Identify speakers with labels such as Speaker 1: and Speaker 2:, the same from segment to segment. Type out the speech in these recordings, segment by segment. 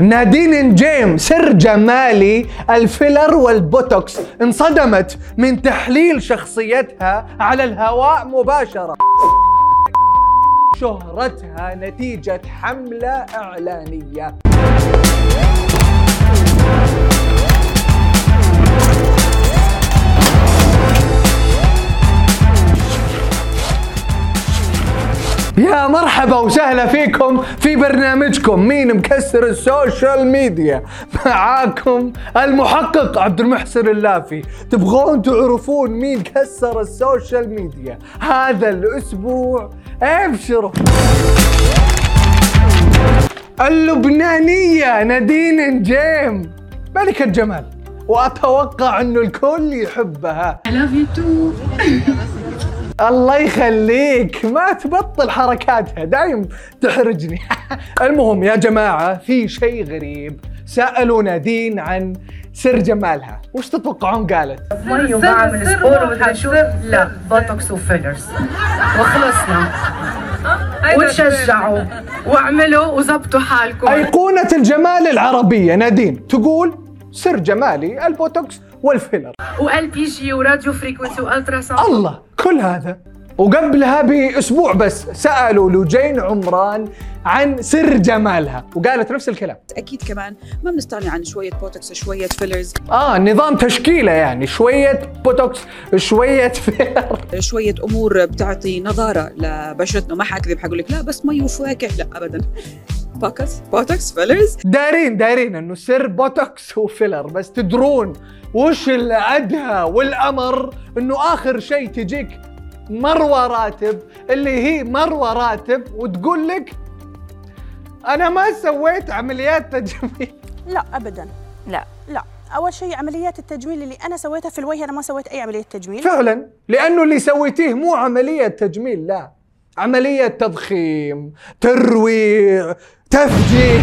Speaker 1: نادين نجيم سر جمالي ال filler وال botox انصدمت من تحليل شخصيتها على الهواء مباشرة. شهرتها نتيجة حملة إعلانية. يا مرحبا وسهلا فيكم في برنامجكم. مين مكسر ال social media؟ معاكم المحقق عبد المحسن اللافي. تبغون تعرفون مين كسر ال social media؟ هذا الأسبوع أبشروا. اللبنانية نادين نجيم. ملكة جمال. وأتوقع إنه الكل يحبها.
Speaker 2: I love you too.
Speaker 1: الله يخليك. ما تبطل حركاتها دايم تحرجني. المهم يا جماعة في شيء غريب. سألوا نادين عن سر جمالها. وش تتوقعون قالت؟
Speaker 3: مي وبعمل sport ومدري شو؟ لا botox و fillers وخلصنا. وتشجعوا. واعملوا وزبطوا حالكم.
Speaker 1: أيقونة الجمال العربية نادين تقول سر جمالي ال botox.
Speaker 3: وال filler. وال PG و radio frequency و ultrasound
Speaker 1: الله كل هذا. وقبلها بأسبوع بس سألوا لجين عمران عن سر جمالها وقالت نفس الكلام.
Speaker 4: أكيد كمان. ما بنستغني عن شوية بوتوكس شوية fillers
Speaker 1: آه نظام تشكيلة يعني شوية بوتوكس شوية filler
Speaker 4: شوية أمور بتعطي نضاره لبشرتنا. ما حكذب حقول لك لا بس مي وفواكه لا ابدا. botox botox fillers
Speaker 1: دارين دارين إنه سر botox و filler بس تدرون وش الأدهى والأمر إنه آخر شيء تجيك مروة راتب اللي هي مروة راتب وتقول لك أنا ما سويت عمليات تجميل.
Speaker 5: لا ابدا. لا. لا. أول شيء عمليات التجميل اللي أنا سويتها في الوجه أنا ما سويت أي عملية تجميل.
Speaker 1: فعلا لأنه اللي سويتيه مو عملية تجميل لا. عملية تضخيم ترويع تفجير.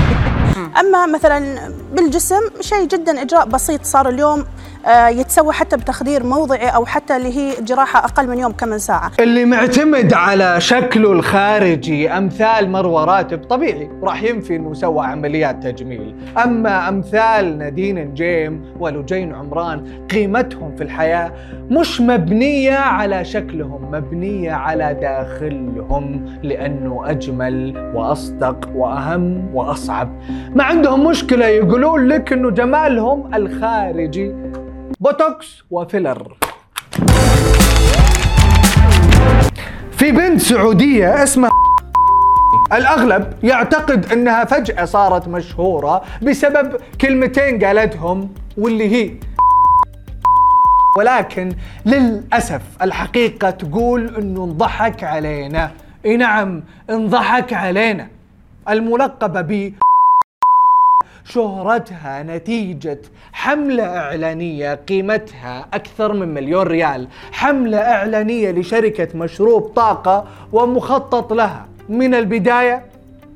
Speaker 5: أما مثلا بالجسم شيء جدا إجراء بسيط صار اليوم. يتسوى حتى بتخدير موضعي أو حتى اللي هي جراحة أقل من يوم كم ساعة.
Speaker 1: اللي معتمد على شكله الخارجي أمثال مروه راتب طبيعي راح ينفي انه سوى عمليات تجميل. أما أمثال نادين نجيم ولجين عمران قيمتهم في الحياة مش مبنية على شكلهم مبنية على داخلهم لأنه أجمل وأصدق وأهم وأصعب. ما عندهم مشكلة يقولون لك إنه جمالهم الخارجي. بوتوكس وفيلر. في بنت سعودية اسمها الأغلب يعتقد أنها فجأة صارت مشهورة بسبب كلمتين قالتهم واللي هي. ولكن للأسف الحقيقة تقول أنه انضحك علينا. إي نعم انضحك علينا. الملقبة ب شهرتها نتيجة حملة إعلانية قيمتها أكثر من مليون ريال. حملة إعلانية لشركة مشروب طاقة ومخطط لها من البداية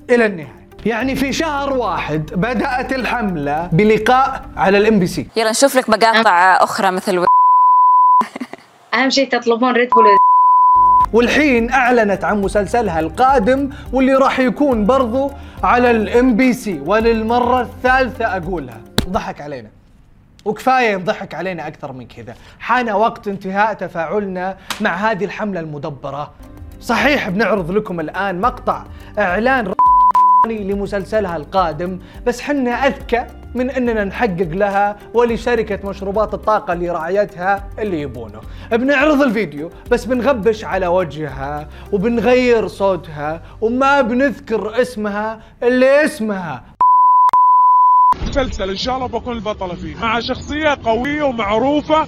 Speaker 1: إلى النهاية. يعني في شهر واحد بدأت الحملة بلقاء على ال MBC
Speaker 6: يلا نشوف لك مقاطع أخرى مثل
Speaker 7: أهم شيء تطلبون Red Bull
Speaker 1: والحين أعلنت عن مسلسلها القادم واللي راح يكون برضو على ال MBC وللمرة الثالثة أقولها. ضحك علينا. وكفاية ينضحك علينا أكثر من كذا. حان وقت انتهاء تفاعلنا مع هذه الحملة المدبرة. صحيح بنعرض لكم الآن مقطع إعلان لمسلسلها القادم بس حنا أذكى من أننا نحقق لها ولشركة مشروبات الطاقة اللي راعيتها اللي يبونه. بنعرض الفيديو بس بنغبش على وجهها وبنغير صوتها وما بنذكر اسمها اللي اسمها.
Speaker 8: مسلسل إن شاء الله بكون البطلة فيه. مع شخصية قوية ومعروفة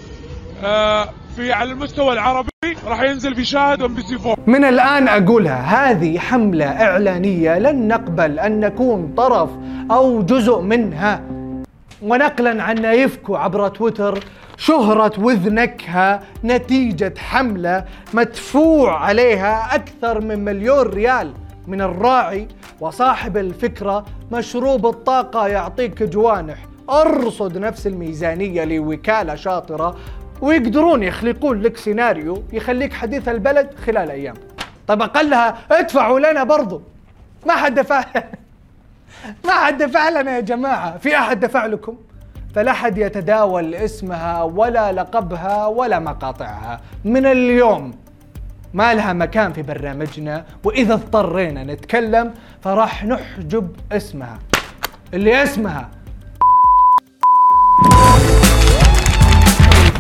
Speaker 8: آه، في على المستوى العربي. راح ينزل في شاهد MBC 4
Speaker 1: من الآن أقولها هذه حملة إعلانية لن نقبل أن نكون طرف أو جزء منها. ونقلا عن نايفكو عبر تويتر شهرة وذنكها نتيجة حملة مدفوع عليها أكثر من مليون ريال من الراعي وصاحب الفكرة مشروب الطاقة يعطيك جوانح. أرصد نفس الميزانية لوكالة شاطرة ويقدرون يخلقون لك سيناريو يخليك حديث البلد خلال أيام. طيب أقلها ادفعوا لنا برضو. ما حد دفع. ما حد دفع لنا يا جماعة. في أحد دفع لكم؟ فلا أحد يتداول اسمها ولا لقبها ولا مقاطعها. من اليوم ما لها مكان في برنامجنا وإذا اضطرينا نتكلم فراح نحجب اسمها. اللي اسمها.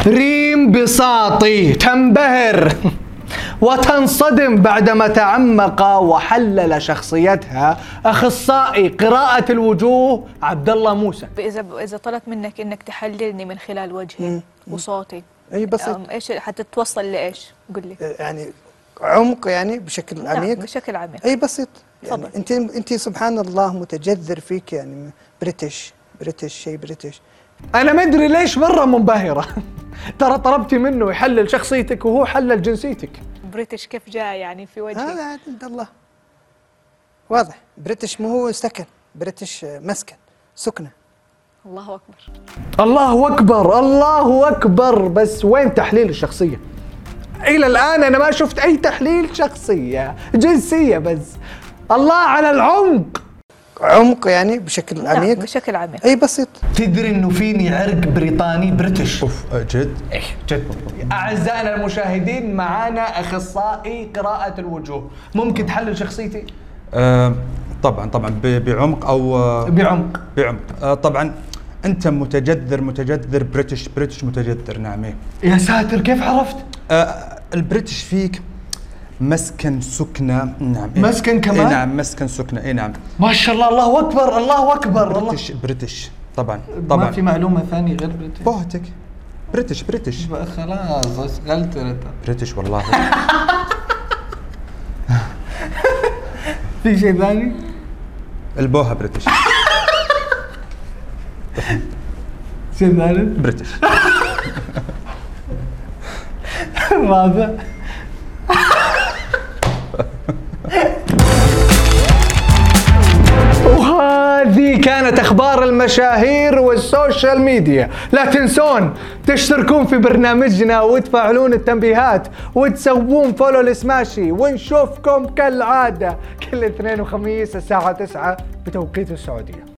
Speaker 1: ريم بساطي تنبهر وتنصدم بعدما تعمق وحلل شخصيتها أخصائي قراءة الوجوه عبد الله موسى
Speaker 2: إذا إذا طلبت منك إنك تحللني من خلال وجهي وصوتي.
Speaker 9: أي بسيط.
Speaker 2: أم إيش حتتوصل لإيش؟ قل لي.
Speaker 9: يعني عمق يعني بشكل
Speaker 2: نعم
Speaker 9: عميق؟
Speaker 2: بشكل عميق.
Speaker 9: أي بسيط. يعني
Speaker 2: تفضل.
Speaker 9: أنت أنت سبحان الله متجذر فيك يعني British British شيء British.
Speaker 1: أنا ما أدري ليش مرة منبهرة. ترى طلبتي منه يحلل شخصيتك وهو حلل جنسيتك.
Speaker 2: British كيف جاء يعني في وجهي؟
Speaker 9: هذا عند الله. واضح. British مو هو سكن. British مسكن. سكنة.
Speaker 2: الله أكبر.
Speaker 1: الله أكبر الله أكبر. بس وين تحليل الشخصية؟ إلى الآن أنا ما شفت أي تحليل شخصية جنسية بس. الله على العمق.
Speaker 9: عمق يعني بشكل
Speaker 2: نعم
Speaker 9: عميق.
Speaker 2: بشكل عميق.
Speaker 9: أي بسيط.
Speaker 1: تدري إنه فيني عرق بريطاني British.
Speaker 10: أوف جد؟
Speaker 1: إيه جد. أعزائنا المشاهدين معانا أخصائي قراءة الوجوه. ممكن تحلل شخصيتي؟
Speaker 10: آه طبعا طبعا. ب- بعمق أو آه،
Speaker 1: بعمق.
Speaker 10: بعمق. آه طبعا. أنت متجذر متجذر British British متجذر نعم إيه.
Speaker 1: يا ساتر كيف عرفت؟
Speaker 10: آه ال British فيك مسكن سكنة. نعم. إيه.
Speaker 1: مسكن كمان؟
Speaker 10: إيه نعم مسكن سكنة. اي نعم.
Speaker 1: ما شاء الله الله أكبر الله أكبر الله.
Speaker 10: British British. طبعا
Speaker 1: ما
Speaker 10: طبعا.
Speaker 1: في معلومة ثانية غير British؟
Speaker 10: بوهتك British British.
Speaker 1: خلاص أشغلت
Speaker 10: British والله.
Speaker 1: في شيء ثاني؟
Speaker 10: البوهه British.
Speaker 1: شيء ثالث؟
Speaker 10: British.
Speaker 1: الرابع أخبار المشاهير وال social media. لا تنسون تشتركون في برنامجنا وتفعلون التنبيهات وتسوون follow لسماشي ونشوفكم كالعادة كل اثنين وخميس الساعة 9 بتوقيت السعودية.